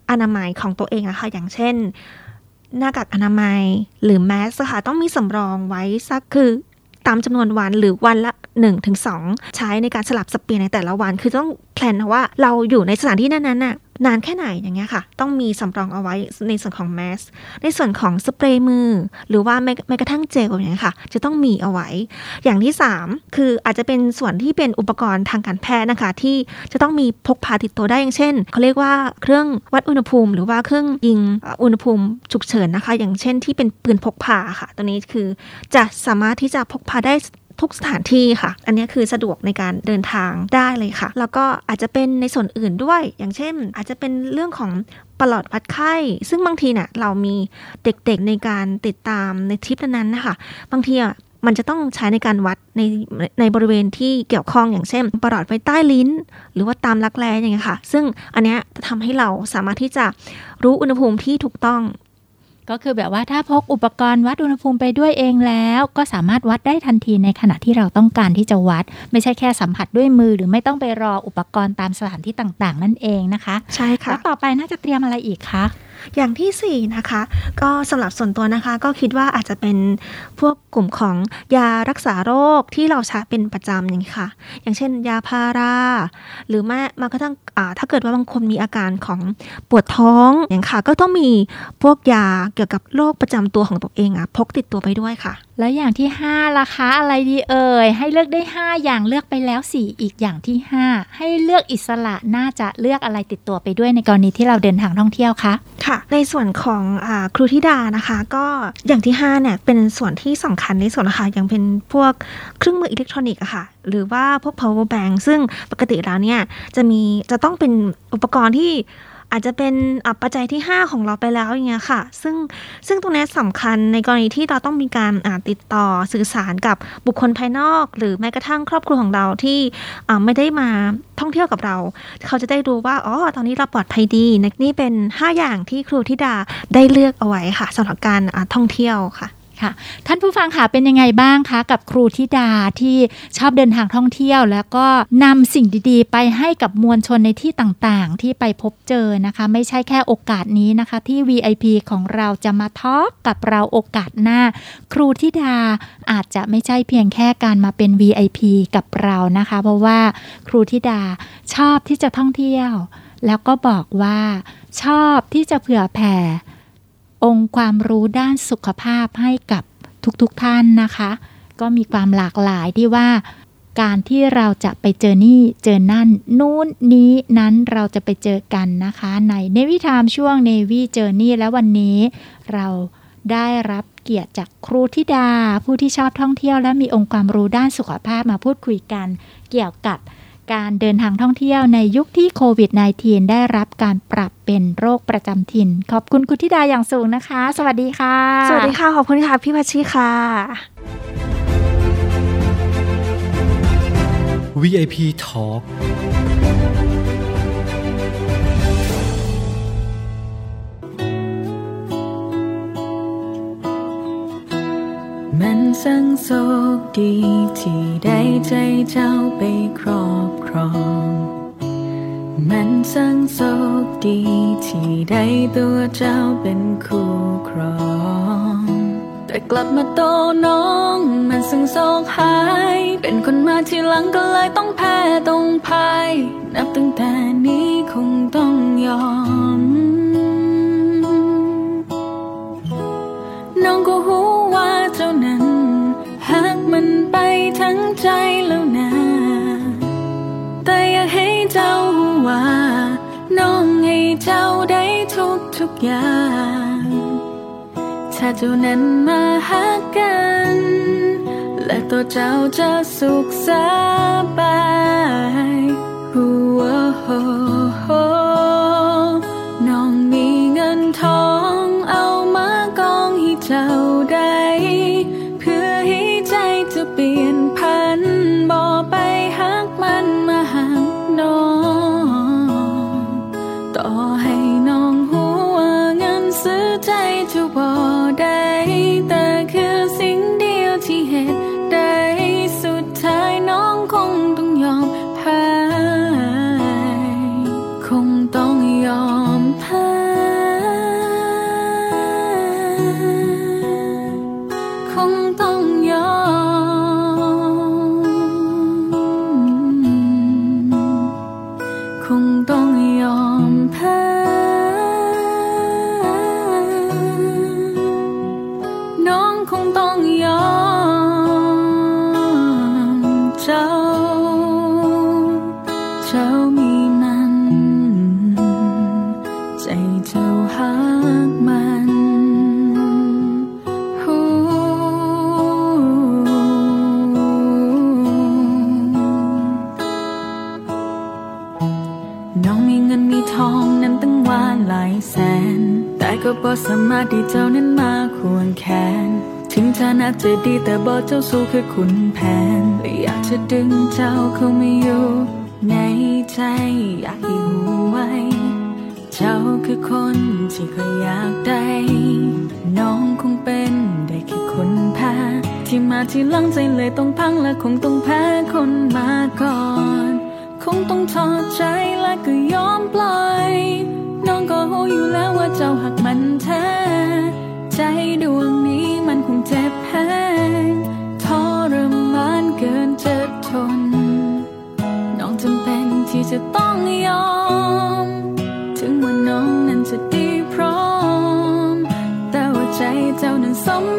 อนามัยของตัวเองอะค่ะ อย่างเช่นหน้ากากอนามัยหรือแมสค่ะต้องมีสำรองไว้สักคือ ตามจำนวนวันหรือวันละ 1-2 ใช้ในการสลับสเปลี่ยนในแต่ละวัน คือต้อง แพลนว่าเราอยู่ในสถานที่นั้นๆน่ะนานแค่ไหนอย่างเงี้ยค่ะ ต้องมีสำรองเอาไว้ในส่วนของแมสในส่วนของสเปรย์มือ หรือว่าแม้กระทั่งเจลอย่างเงี้ยค่ะ จะต้องมีเอาไว้ อย่างที่ 3 คืออาจจะเป็นส่วนที่เป็นอุปกรณ์ทางการแพทย์นะคะ ที่จะต้องมีพกพาติดตัวได้อย่างเช่นเขาเรียกว่าเครื่องวัดอุณหภูมิ หรือว่าเครื่องยิงอุณหภูมิฉุกเฉินนะคะ อย่างเช่นที่เป็นปืนพกพาค่ะ ตัวนี้คือจะสามารถที่จะพกพาได้ ทุกสถานที่ค่ะ อันนี้คือสะดวกในการเดินทางได้เลยค่ะ แล้วก็อาจจะเป็นในส่วนอื่นด้วย อย่างเช่น อาจจะเป็นเรื่องของปลอดวัดไข้ ซึ่งบางทีเนี่ยเรามีเด็กๆในการติดตามในทริปนั้นๆนะคะ บางทีอะมันจะต้องใช้ในการวัดในในบริเวณที่เกี่ยวข้องอย่างเช่นประหลอดไว้ใต้ลิ้น หรือว่าตามรักแร้อย่างเงี้ยค่ะ ซึ่งอันเนี้ยจะทำให้เราสามารถที่จะรู้อุณหภูมิที่ถูกต้อง ก็คือแบบว่าถ้าพกอุปกรณ์วัดอุณหภูมิไปด้วยเองแล้ว ก็สามารถวัดได้ทันทีในขณะที่เราต้องการที่จะวัด ไม่ใช่แค่สัมผัสด้วยมือ หรือไม่ต้องไปรออุปกรณ์ตามสถานที่ต่าง ๆ นั่นเองนะคะ ใช่ค่ะแล้วต่อไปน่าจะเตรียมอะไรอีกคะ อย่างที่สี่นะคะ ก็สำหรับส่วนตัวนะคะ ก็คิดว่าอาจจะเป็นพวกกลุ่มของยารักษาโรคที่เราใช้เป็นประจำอย่างนี้ค่ะ อย่างเช่น ยาพารา หรือแม้มากระทั่งถ้าเกิดว่าบางคนมีอาการของปวดท้องอย่างค่ะ ก็ต้องมีพวกยาเกี่ยวกับโรคประจำตัวของตัวเองอะพกติดตัวไปด้วยค่ะ แล้วอย่างที่5ล่ะคะอะไรดีเอ่ยให้เลือกได้ 5 อย่างเลือกไปแล้ว 4 อีกอย่างที่ 5 ให้เลือกอิสระน่าจะเลือกอะไรติดตัวไปด้วยในกรณีที่เราเดินทางท่องเที่ยวคะค่ะ ในส่วนของอครูธิดานะคะ ก็อย่างที่5เนี่ยเป็นส่วนที่สำคัญในส่วนนะคะยังเป็นพวกเครื่องมืออิเล็กทรอนิกส์อะค่ะ หรือว่าพวก power bank ซึ่งปกติแล้วเนี่ยจะมีจะต้องเป็นอุปกรณ์ที่ อาจจะเป็นอะปัจจัยที่ 5 ของเราไปแล้วอย่างเงี้ยค่ะ ซึ่งซึ่งตรงนี้ยสำคัญในกรณีที่เราต้องมีการติดต่อสื่อสารกับบุคคลภายนอก หรือแม้กระทั่งครอบครัวของเราที่อ่าไม่ได้มาท่องเที่ยวกับเรา เขาจะได้รู้ว่าอ๋อตอนนี้เราปลอดภัยดีนี่เป็น 5 อย่างที่ครูธิดาได้เลือกเอาไว้ค่ะสำหรับการท่องเที่ยวค่ะ ค่ะ ท่านผู้ฟังค่ะเป็นยังไงบ้างคะกับครูธิดาที่ชอบเดินทางท่องเที่ยว แล้วก็นำสิ่งดีๆ ไปให้กับมวลชนในที่ต่างๆ ที่ไปพบเจอนะคะ ไม่ใช่แค่โอกาสนี้นะคะ ที่ VIP ของเราจะมาทอกกับเราโอกาสหน้า ครูธิดาอาจจะไม่ใช่เพียงแค่การมาเป็น VIP กับเรานะคะ เพราะว่าครูธิดาชอบที่จะท่องเที่ยว แล้วก็บอกว่าชอบที่จะเผื่อแผ่ องค์ความรู้ด้านสุขภาพให้กับทุกๆทท่านนะคะ ก็มีความหลากหลายที่ว่า การที่เราจะไปเจอนี่เจอนั่น นู้นนี้นั้นเราจะไปเจอกันนะคะ ในเนวิทามช่วงเนวีเจอนี่และวันนี้เราได้รับเกียรติจากครูธิดา ผู้ที่ชอบท่องเที่ยวและมีองค์ความรู้ด้านสุขภาพมาพูดคุยกัน เกี่ยวกับ การเดินทางท่องเที่ยวในยุคที่โควิด -19 ได้รับการปรับเป็นโรคประจำถิ่น ขอบคุณคุณธิดาอย่างสูงนะคะ สวัสดีค่ะ สวัสดีค่ะ ขอบคุณค่ะ พี่พัชชีค่ะ VIP Talk มันสังโศกดีที่ได้ใจเจ้าไปครอบครอง มันสังโศกดีที่ได้ตัวเจ้าเป็นคู่ครอง แต่กลับมาโตน้อง มันสังโศกหาย เป็นคนมาที่หลังก็เลยต้องแพ้ต้องพาย นับตั้งแต่นี้คงต้องยอม ทั้งใจแล้วนะ แต่อยากให้เจ้าว่า น้องให้เจ้าได้ทุกทุกอย่าง ถ้าเจ้านั้นมาหากกัน และตัวเจ้าจะสุขสบายฮู้ว่า จะดีแต่บ่เจ้าสู้คือขุนแผนอยากจะดึงเจ้าเข้ามาอยู่ ในใจอยากให้รู้ไว้ เจ้าคือคนที่เคยอยากได้ น้องคงเป็นได้แค่คนแพ้ที่มาที่หลังใจเลยต้องพังและคงต้องแพ้คนมาก่อน คงต้องถอดใจและก็ยอมปล่อย น้องก็รู้อยู่แล้วว่าเจ้าหักมันแท้ใจดวง เจ็บแพงทรมานเกินจะทน น้องจำเป็นที่จะต้องยอม ถึงว่าน้องนั้นจะดีพร้อม แต่ว่าใจเจ้านั้นสมยอม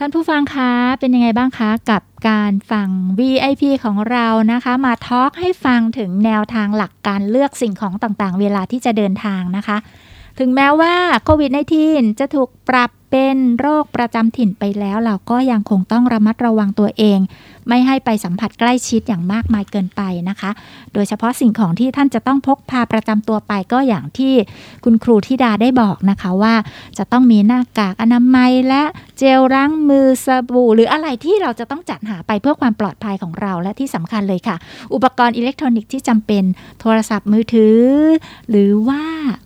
ท่านผู้ฟังคะเป็นยังไงบ้างคะ กับการฟัง VIP ของเรานะคะ มาทอล์กให้ฟังถึงแนวทางหลักการเลือกสิ่งของต่างๆ เวลาที่จะเดินทางนะคะ ถึงแม้ว่าโควิด -19 จะถูกปรับเป็นโรคประจำถิ่นไปแล้วเราก็ยังคงต้องระมัดระวังตัวเอง ไม่ให้ไปสัมผัสใกล้ชิดอย่างมากมายเกินไปนะคะ โดยเฉพาะสิ่งของที่ท่านจะต้องพกพาประจำตัวไปก็อย่างที่คุณครูธิดาได้บอกนะคะว่า จะต้องมีหน้ากากอนามัยและเจลล้างมือสบู่ หรืออะไรที่เราจะต้องจัดหาไปเพื่อความปลอดภัยของเราและที่สำคัญเลยค่ะ อุปกรณ์อิเล็กทรอนิกส์ที่จำเป็นโทรศัพท์มือถือ หรือว่า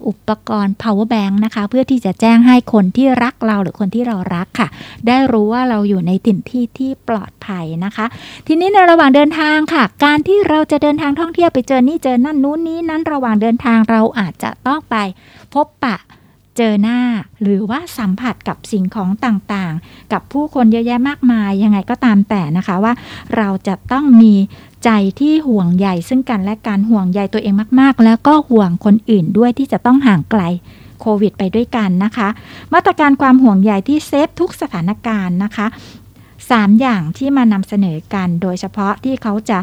อุปกรณ์ power bank นะคะ เพื่อที่จะแจ้งให้คนที่รักเราหรือคนที่เรารักค่ะ ได้รู้ว่าเราอยู่ในถิ่นที่ที่ปลอดภัยนะคะ ทีนี้ในระหว่างเดินทางค่ะ การที่เราจะเดินทางท่องเที่ยวไปเจอนี่เจอนั่นนู้นนี้นั้นระหว่างเดินทางเราอาจจะต้องไป พบปะเจอหน้าหรือว่าสัมผัสกับสิ่งของต่างๆ กับผู้คนเยอะแยะมากมายยังไงก็ตามแต่นะคะว่า เราจะต้องมี ใจที่ห่วงใยซึ่งกันและการห่วงใยตัวเองมาก ๆ แล้วก็ห่วงคนอื่นด้วยที่จะต้องห่างไกลโควิด ไปด้วยกันนะคะ มาตรการความห่วงใยที่เซฟทุกสถานการณ์นะคะสามอย่างที่มานำเสนอกัน โดยเฉพาะที่เขาจะ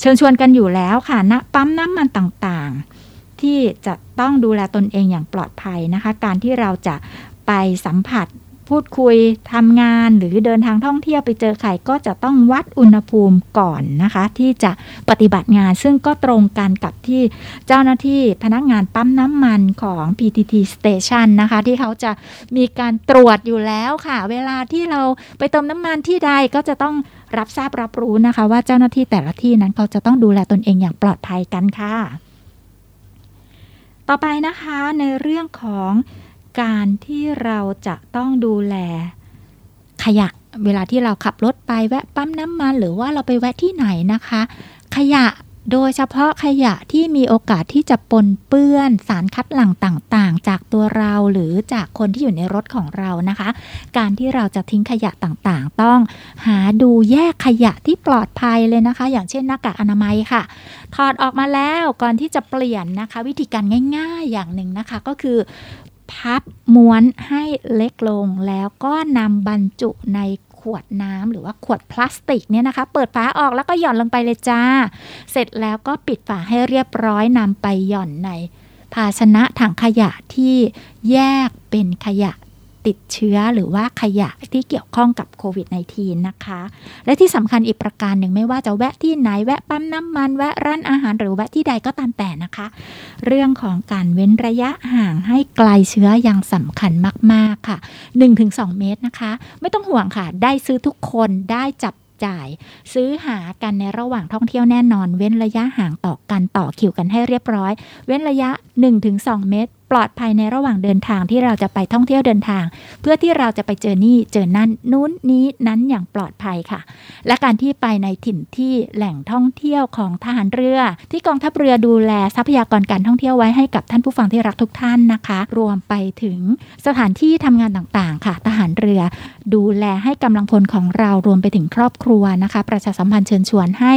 เชิญชวนกันอยู่แล้วค่ะณปั๊มน้ำมันต่างๆ ที่จะต้องดูแลตนเองอย่างปลอดภัยนะคะ การที่เราจะไปสัมผัส พูดคุยทำงานหรือเดินทางท่องเที่ยวไปเจอใครก็จะต้องวัดอุณหภูมิก่อนนะคะ ที่จะปฏิบัติงานซึ่งก็ตรงกันกับที่เจ้าหน้าที่พนักงานปั๊มน้ำมันของ PTT Station นะคะ ที่เขาจะมีการตรวจอยู่แล้วค่ะ เวลาที่เราไปเติมน้ำมันที่ใดก็จะต้องรับทราบรับรู้นะคะ ว่าเจ้าหน้าที่แต่ละที่นั้นเขาจะต้องดูแลตนเองอย่างปลอดภัยกันค่ะ ต่อไปนะคะในเรื่องของ การที่เราจะต้องดูแลขยะเวลาที่เราขับรถไปแวะปั๊มน้ำมัน หรือว่าเราไปแวะที่ไหนนะคะ ขยะโดยเฉพาะขยะที่มีโอกาสที่จะปนเปื้อนสารคัดหลั่งต่างๆ จากตัวเราหรือจากคนที่อยู่ในรถของเรานะคะ การที่เราจะทิ้งขยะต่างๆ ต้องหาดูแยกขยะที่ปลอดภัยเลยนะคะ อย่างเช่นหน้ากากอนามัยค่ะ ถอดออกมาแล้วก่อนที่จะเปลี่ยนนะคะ วิธีการง่าย ๆ อย่างหนึ่งนะคะก็คือ พับม้วนให้เล็กลงแล้วก็นำบรรจุในขวดน้ำหรือว่าขวดพลาสติกเนี่ยนะคะ เปิดฝาออกแล้วก็หย่อนลงไปเลยจ้า เสร็จแล้วก็ปิดฝาให้เรียบร้อยนำไปหย่อนใน ภาชนะถังขยะที่แยกเป็นขยะ ติดเชื้อหรือว่าขยะที่เกี่ยวข้องกับโควิด -19 นะคะ และที่สำคัญอีกประการหนึ่งไม่ว่าจะแวะที่ไหนแวะปั๊มน้ำมันแวะร้านอาหารหรือแวะที่ใดก็ตามแต่นะคะ เรื่องของการเว้นระยะห่างให้ไกลเชื้อยังสำคัญมาก ๆ ค่ะ 1-2 เมตรนะคะ ไม่ต้องห่วงค่ะ ได้ซื้อทุกคนได้จับจ่ายซื้อหากันในระหว่างท่องเที่ยวแน่นอน เว้นระยะห่างต่อกันต่อคิวกันให้เรียบร้อย เว้นระยะ 1-2 เมตร ปลอดภัยในระหว่างเดินทางที่เราจะไปท่องเที่ยวเดินทาง เพื่อที่เราจะไปเจอนี่เจอนั่นนู้นนี้นั้นอย่างปลอดภัยค่ะ และการที่ไปในถิ่นที่แหล่งท่องเที่ยวของทหารเรือ ที่กองทัพเรือดูแลทรัพยากรการท่องเที่ยวไว้ให้กับท่านผู้ฟังที่รักทุกท่านนะคะ รวมไปถึงสถานที่ทำงานต่างๆ ค่ะ ทหารเรือ ดูแลให้กำลังพลของเรารวมไปถึงครอบครัวนะคะ ประชาสัมพันธ์เชิญชวนให้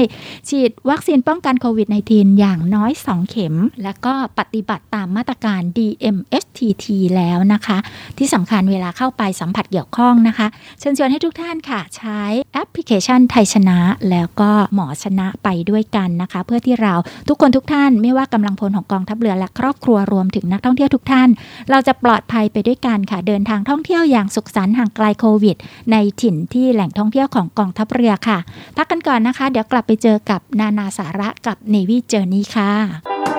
ฉีดวัคซีนป้องกันโควิด -19 อย่างน้อย 2 เข็ม และก็ปฏิบัติตามมาตรการ DMSTT แล้วนะคะ ที่สำคัญเวลาเข้าไปสัมผัสเกี่ยวข้องนะคะ เชิญชวนให้ทุกท่านค่ะ ใช้แอปพลิเคชันไทยชนะ แล้วก็หมอชนะไปด้วยกันนะคะ เพื่อที่เราทุกคนทุกท่านไม่ว่ากำลังพลของกองทัพเรือและครอบครัวรวมถึงนักท่องเที่ยวทุกท่าน เราจะปลอดภัยไปด้วยกันค่ะ เดินทางท่องเที่ยวอย่างสุขสันต์ห่างไกลโควิด ในถิ่นที่แหล่งท่องเที่ยวของกองทัพเรือค่ะ พักกันก่อนนะคะ เดี๋ยวกลับไปเจอกับนานาสาระกับ Navy Journey ค่ะ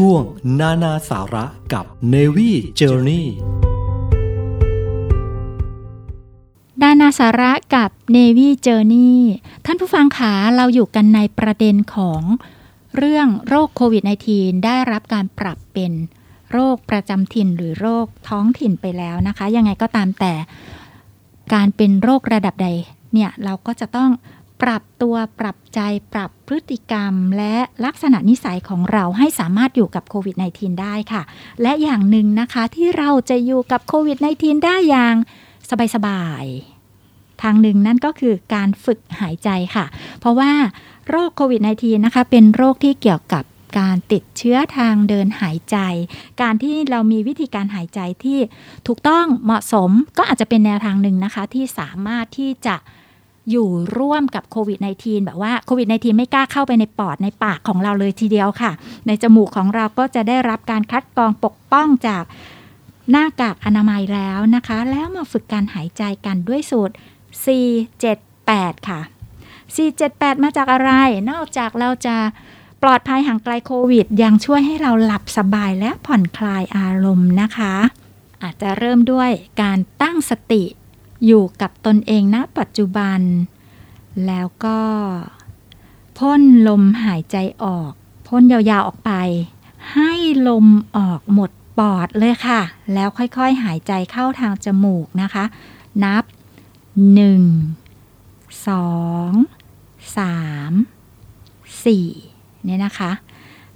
ช่วงนานาสาระกับ Navy Journey ดานาสาระกับ Navy Journey ท่านผู้ฟังขาเราอยู่กันในประเด็นของเรื่องโรคโควิด -19 ได้รับการปรับเป็นโรคประจำถิ่นหรือโรคท้องถิ่นไปแล้วนะคะ ยังไงก็ตามแต่การเป็นโรคระดับใดเนี่ยเราก็จะต้อง ปรับตัวปรับใจปรับพฤติกรรม และลักษณะนิสัยของเราให้สามารถอยู่กับโควิด -19 ได้ค่ะ และอย่างหนึ่งนะคะที่เราจะอยู่กับโควิด -19 ได้อย่างสบายๆทางหนึ่งนั่นก็คือการฝึกหายใจค่ะ เพราะว่าโรคโควิด -19 นะคะ เป็นโรคที่เกี่ยวกับการติดเชื้อทางเดินหายใจ การที่เรามีวิธีการหายใจที่ถูกต้องเหมาะสมก็อาจจะเป็นแนวทางหนึ่งนะคะ ที่สามารถที่จะ อยู่ร่วมกับโควิด -19 แบบว่าโควิด -19 ไม่กล้าเข้าไปในปอดในปากของเราเลยทีเดียวค่ะ ในจมูกของเราก็จะได้รับการคัดกรองปกป้องจากหน้ากากอนามัยแล้วนะคะ แล้วมาฝึกการหายใจกันด้วยสูตร 478 ค่ะ 478 มาจากอะไร นอกจากเราจะปลอดภัยห่างไกลโควิด ยังช่วยให้เราหลับสบายและผ่อนคลายอารมณ์นะคะ อาจจะเริ่มด้วยการตั้งสติ อยู่กับตนเองณปัจจุบัน แล้วก็พ่นลมหายใจออก พ่นยาวๆออกไป ให้ลมออกหมดปอดเลยค่ะ แล้วค่อยๆหายใจเข้าทางจมูกนะคะ นับ 1 2 3 4เนี่ยนะคะ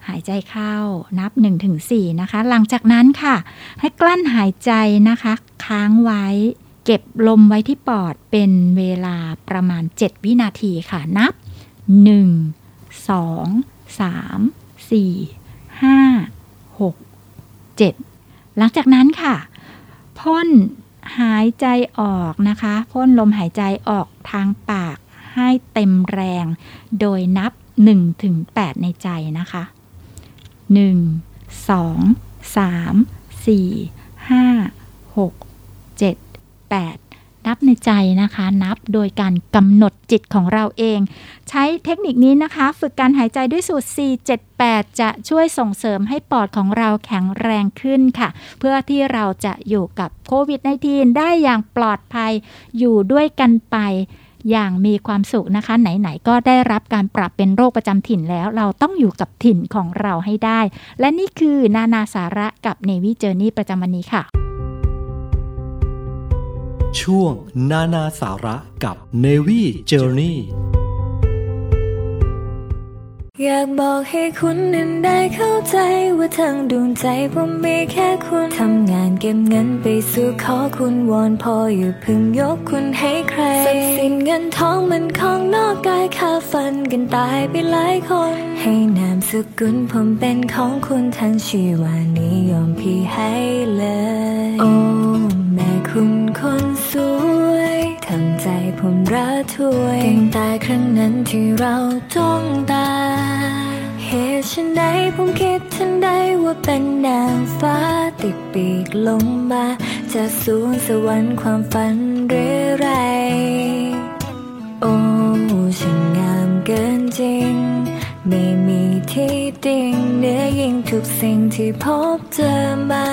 หายใจเข้านับ 1-4 นะคะ หลังจากนั้นค่ะ ให้กลั้นหายใจนะคะ ค้างไว้ เก็บลมไว้ที่ปอดเป็นเวลาประมาณ 7 วินาทีค่ะ นับ 1 2 3 4 5 6 7 หลังจากนั้นค่ะ พ่นหายใจออกนะคะ พ่นลมหายใจออกทางปากให้เต็มแรง โดยนับ1ถึง8ในใจนะคะ 1 2 3 4 5 6 7 8 นับในใจนะคะ นับโดยการกำหนดจิตของเราเอง ใช้เทคนิคนี้นะคะ ฝึกการหายใจด้วยสูตร 478 จะช่วยส่งเสริมให้ปอดของเราแข็งแรงขึ้นค่ะ เพื่อที่เราจะอยู่กับโควิด -19 ได้อย่างปลอดภัยอยู่ด้วยกันไปอย่างมีความสุขนะคะ ไหน ๆ ก็ได้รับการปรับเป็นโรคประจำถิ่นแล้ว เราต้องอยู่กับถิ่นของเราให้ได้ และนี่คือนานาสาระกับ Navy Journey ประจำวันนี้ค่ะ ช่วงนานาสาระกับ Navy Journey อยากบอกให้คุณนั้นได้เข้าใจว่าทางดวงใจผมมีแค่คุณทำงานเก็บเงินไปสู่ขอคุณวอนพออย่าพึ่งยกคุณให้ใครทรัพย์สินเงินทองมันของนอกกายค่าฟันกันตายไปหลายคน ให้นามสกุลผมเป็นของคุณทั้งชีวานิยมพี่ให้เลย โอ้แม่คุณคน สวยทำใจผมระทวยตั้งแต่ครั้งนั้นที่เราจ้องตา เหตุฉันใดผมคิดทันใดว่าเป็นนางฟ้าติดปีกลงมาจากสวงสวรรค์ความฝันเรื่อไร โอ้ฉันงามเกินจริง ไม่มีที่ติงเหนือยิ่งทุกสิ่งที่พบเจอมา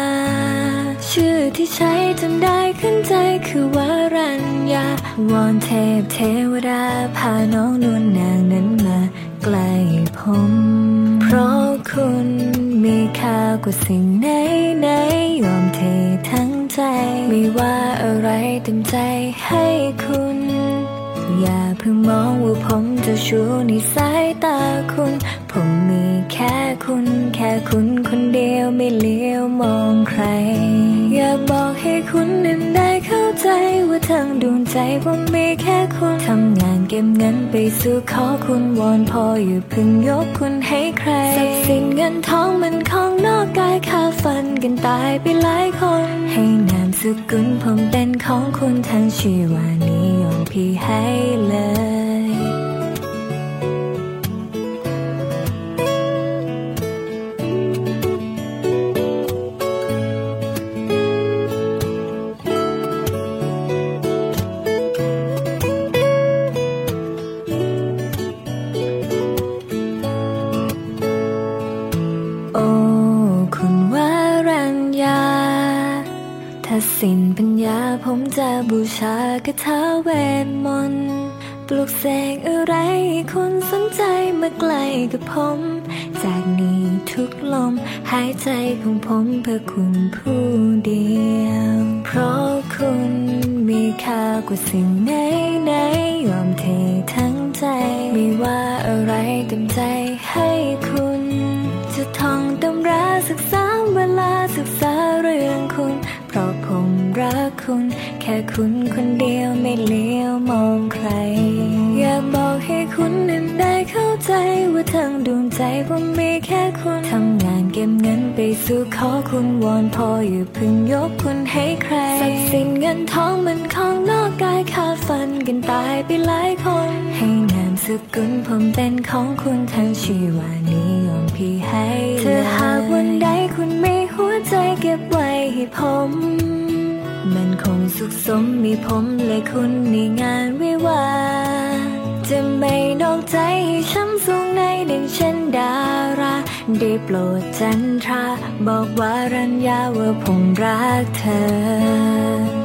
ชื่อที่ใช้จำได้ขึ้นใจคือวารัญญาวอนเทพเทวดาพาน้องนวลนางนั้นมาใกล้ผมเพราะคุณมีค่ากว่าสิ่งไหนไหนยอมเททั้งใจ ไม่ว่าอะไรเต็มใจให้คุณ อย่าเพิ่งมองว่าผมจะชูในสายตาคุณ ผมมีแค่คุณแค่คุณคนเดียวไม่เลี้ยวมองใคร อยากบอกให้คุณนั้นได้เข้าใจว่าทั้งดวงใจผมมีแค่คุณทำงานเก็บเงินไปสู่ขอคุณวอนพออยู่พึงยกคุณให้ใครทรัพย์สินเงินทองมันของนอกกายค่าฟันกันตายไปหลายคน ให้นามสกุลผมเป็นของคุณทั้งชีวานิยมพี่ให้เลย สิ้นปัญญาผมจะบูชากระทาเวทมนต์ปลุกเสกอะไรคุณสนใจมาใกลกับผม จากนี้ทุกลมหายใจของผมเพื่อคุณผู้เดียว เพราะคุณมีค่ากว่าสิ่งไหนไหนยอมเททั้งใจ ไม่ว่าอะไรเต็มใจให้คุณ จะท่องตำราศึกษาเวลาศึกษาเรื่อง คุณ แค่คุณคนเดียวไม่เลี้ยวมองใคร อยากบอกให้คุณนั้นได้เข้าใจว่าทั้งดวงใจผมมีแค่คุณทำงานเก็บเงินไปสู่ขอคุณวอนพออยู่พึงยกคุณให้ใครทรัพย์สินเงินทองมันของนอกกายขาดฟันกันตายไปหลายคน ให้นามสกุลผมเป็นของคุณทั้งชีวานิยมพี่ให้เธอหากวันใดคุณมีหัวใจเก็บไว้ให้ผม มันคงสุขสมมีผมและคุณในงานวิวา จะไม่นอกใจให้ช้ำสูงในดังเช่นดารา ได้โปรดจันทรา บอกว่ารัญญาว่าผมรักเธอ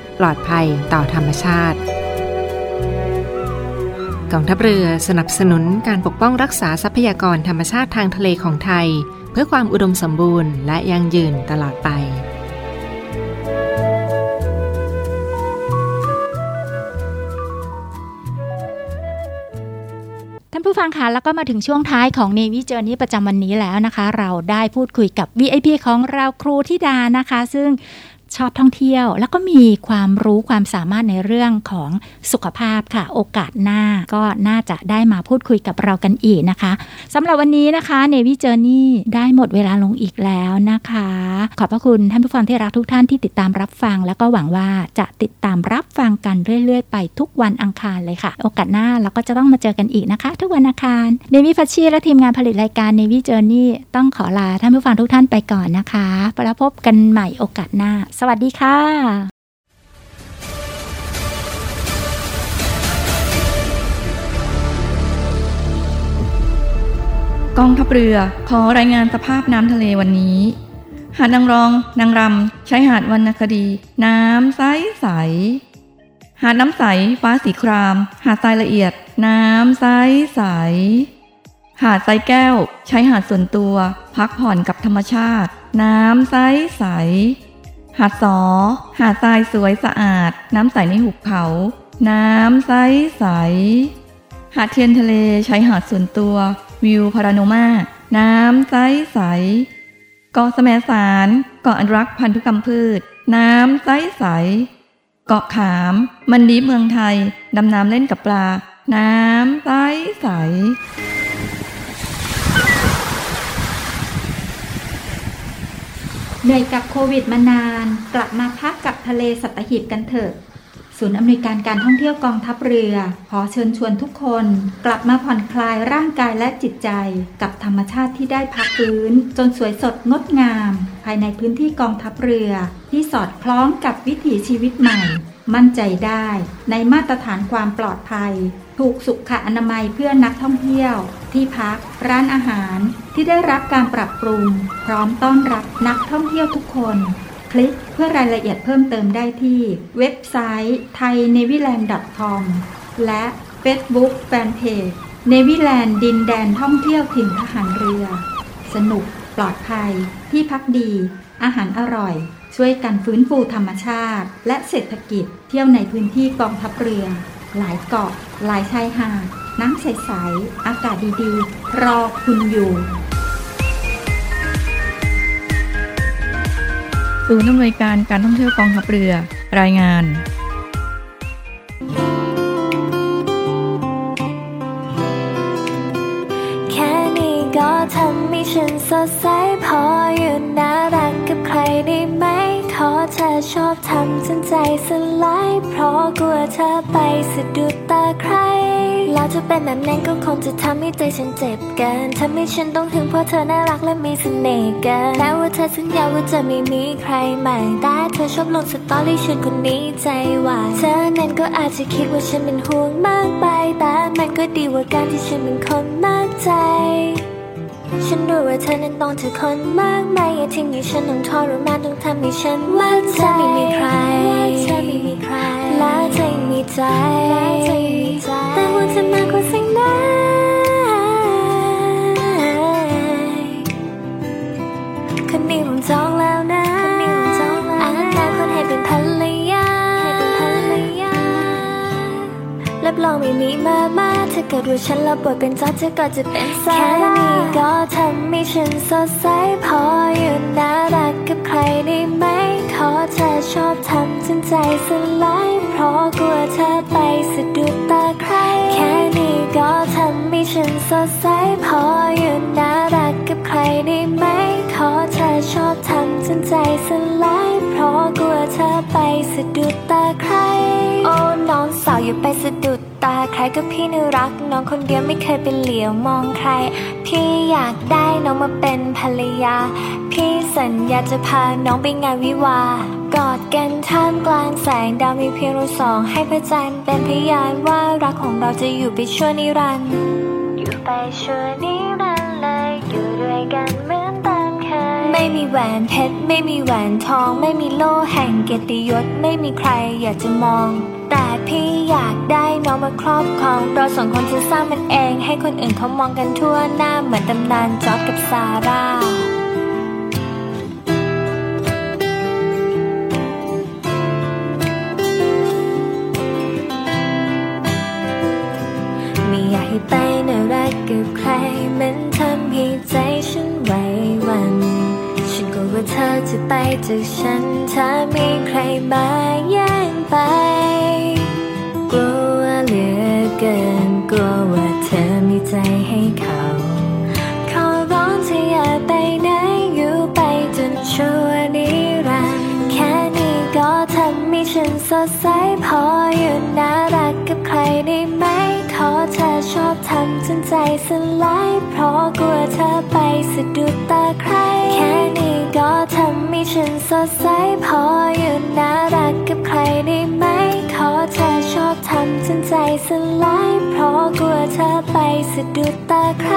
ลอดภัยต่อธรรมชาติ กองทัพเรือสนับสนุนการปกป้องรักษาทรัพยากรธรรมชาติทางทะเลของไทย เพื่อความอุดมสมบูรณ์และยั่งยืนตลอดไปท่านผู้ฟังคะแล้วก็มาถึงช่วงท้ายของ Navy Journey ประจำวันนี้แล้วนะคะ เราได้พูดคุยกับ VIP ของเราครูธิดานะคะ ซึ่ง ชอบท่องเที่ยว แล้วก็มีความรู้ความสามารถในเรื่องของสุขภาพค่ะ โอกาสหน้าก็น่าจะได้มาพูดคุยกับเรากันอีกนะคะสำหรับวันนี้นะคะ Navy Journey ได้หมดเวลาลงอีกแล้วนะคะ ขอบพระคุณท่านผู้ฟังที่รักทุกท่านที่ติดตามรับฟัง แล้วก็หวังว่าจะติดตามรับฟังกันเรื่อย ๆ ไปทุกวันอังคารเลยค่ะ โอกาสหน้าเราก็จะต้องมาเจอกันอีกนะคะ ทุกวันอังคารเนวิพัชชีและทีมงานผลิตรายการ Navy Journey ต้องขอลาท่านผู้ฟังทุกท่านไปก่อนนะคะแล้วพบกันใหม่โอกาสหน้าสวัสดีค่ะกองทัพเรือขอรายงานสภาพน้ำทะเลวันนี้ หาดนางรอง นางรำชายหาดวรรณคดี น้ำใสใส หาดน้ำใส ฟ้าสีคราม หาดทรายละเอียด น้ำใสใส หาดทรายแก้ว ใช้หาดส่วนตัว พักผ่อนกับธรรมชาติ น้ำใสใส หาดสอ หาดทรายสวยสะอาด น้ำใสในหุบเขา น้ำใสใส หาดเทียนทะเลใช้หาดส่วนตัว วิวพาราโนมา น้ำใสใสเกาะแสมสารเกาะอนุรักษ์พันธุกรรมพืช น้ำใสใส เกาะขาม มันดีเมืองไทย ดำน้ำเล่นกับปลา น้ำใสใส เหนื่อยกับโควิดมานาน กลับมาพักกับทะเลสัตหีบกันเถอะ ศูนย์อำนวยการการท่องเที่ยวกองทัพเรือ ขอเชิญชวนทุกคน กลับมาผ่อนคลายร่างกายและจิตใจ กับธรรมชาติที่ได้พักฟื้น จนสวยสดงดงาม ภายในพื้นที่กองทัพเรือ ที่สอดคล้องกับวิถีชีวิตใหม่ มั่นใจได้ในมาตรฐานความปลอดภัย ถูกสุขอนามัยเพื่อนักท่องเที่ยว ที่พัก ร้านอาหารที่ได้รับการปรับปรุง พร้อมต้อนรับนักท่องเที่ยวทุกคน คลิกเพื่อรายละเอียดเพิ่มเติมได้ที่ เว็บไซต์ thainewiland.com และ Facebook Fanpage เนวิแลนด์ดินแดนท่องเที่ยวถิ่นทหารเรือ สนุก ปลอดภัย ที่พักดี อาหารอร่อย ช่วยกันฟื้นฟูธรรมชาติ และเศรษฐกิจ เที่ยวในพื้นที่กองทัพเรือ หลายเกาะ หลายชายหาด น้ำใส ๆ อากาศดีๆ รอคุณอยู่ศูนย์อำนวยการการท่องเที่ยวกองทัพเรือ รายงาน ทำให้ฉันสดใสพออยู่น่ารักกับใครได้ไหม ขอเธอชอบทำจนใจสลาย เพราะกลัวเธอไปสะดุดตาใคร แล้วจะเป็นแบบนั้นก็คงจะทำให้ใจฉันเจ็บเกินทำให้ฉันต้องถึงเพราะเธอน่ารักและมีเสน่ห์เกินแม้ว่าเธอสัญญาว่าจะไม่มีใครใหม่ แต่เธอชอบลงสตอรี่ฉันคนนี้ใจหวานเธอนั้นก็อาจจะคิดว่าฉันเป็นห่วงมากไป แต่มันก็ดีกว่าการที่ฉันเป็นคนมากใจ ฉันรู้ว่าเธอนั้นต้องเจอคนมากมายอย่าทิ้งให้ฉันต้องทรมานต้องทำให้ฉันว่าเธอไม่มีใครเธอไม่มีใคร และเธอยังมีใจแต่ว่าเธอมากกว่าสิ่งใดคนนี้ผมจองแล้วนะ รับรองไม่มีมามาถ้าเกิดว่าฉันรับบทเป็นจอร์จเธอก็จะเป็นสาแค่นี้ก็ทำให้ฉันสดใสพออยู่น่ารักกับใครได้ไหม ขอเธอชอบทำจนใจสลาย ราะกลัวเธอไปสะดุดตาใคร แค่นี้ก็ทำให้ฉันสดใสพออยู่น่ารักกับใครได้ไหม ขอเธอชอบทำจนใจสลาย เพราะกลัวเธอไปสะดุดตาใคร โอ้น้องสาวอย่าไปสะดุดตาใครก็พี่น่ารัก น้องคนเดียวไม่เคยเป็นเหลียวมองใคร พี่อยากได้น้องมาเป็นภรรยา พี่สัญญาจะพาน้องไปงานวิวา กอดกันท่ามกลางแสงดาวมีเพียงเราสอง ให้พระจันทร์เป็นพยานว่ารักของเราจะอยู่ไปชั่วนิรันดร์อยู่ไปชั่วนิรันดร์เลยอยู่ด้วยกันเหมือนตามเคยไม่มีแหวนเพชรไม่มีแหวนทอง ไม่มีโล่แห่งเกียรติยศไม่มีใครอยากจะมอง แต่พี่อยากได้น้องมาครอบครอง เราสองคนจะสร้างมันเอง ให้คนอื่นเขามองกันทั่วหน้าเหมือนตำนานจอร์จกับซาร่า ให้ไปน่ารักกับใคร มันทำให้ใจฉันไหวหวัน ฉันกลัวว่าเธอจะไปจากฉัน ถ้ามีใครมาแย่งไป กลัวเหลือเกิน กลัวว่าเธอมีใจให้เขาขอร้องเธออย่าไปไหนอยู่ไปจนชั่วนิรันดร์แค่นี้ก็ทำให้ฉันสดใสพออยู่น่ารักกับใครได้ไหม อเธอชอบทำจนใจสลาย เพราะกลัวเธอไปสะดุดตาใคร แค่นี้ก็ทำให้ฉันสดใส พออยู่น่ารักกับใครได้ไหม ขอเธอชอบทำจนใจสลาย เพราะกลัวเธอไปสะดุดตาใคร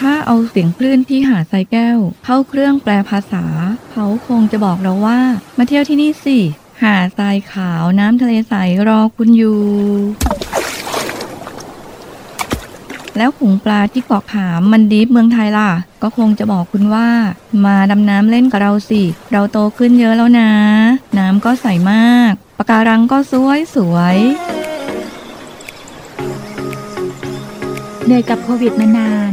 ถ้าเอาเสียงคลื่นที่หาดทรายแก้ว เข้าเครื่องแปลภาษา เขาคงจะบอกเราว่า มาเที่ยวที่นี่สิ หาดทรายขาวน้ำทะเลใสรอคุณอยู่ แล้วขงปลาที่เกาะขามมันดีฟเมืองไทยล่ะ ก็คงจะบอกคุณว่า มาดำน้ำเล่นกับเราสิ เราโตขึ้นเยอะแล้วนะ น้ำก็ใสมากปะการังก็สวยสวยเหนื่อยกับโควิดมานาน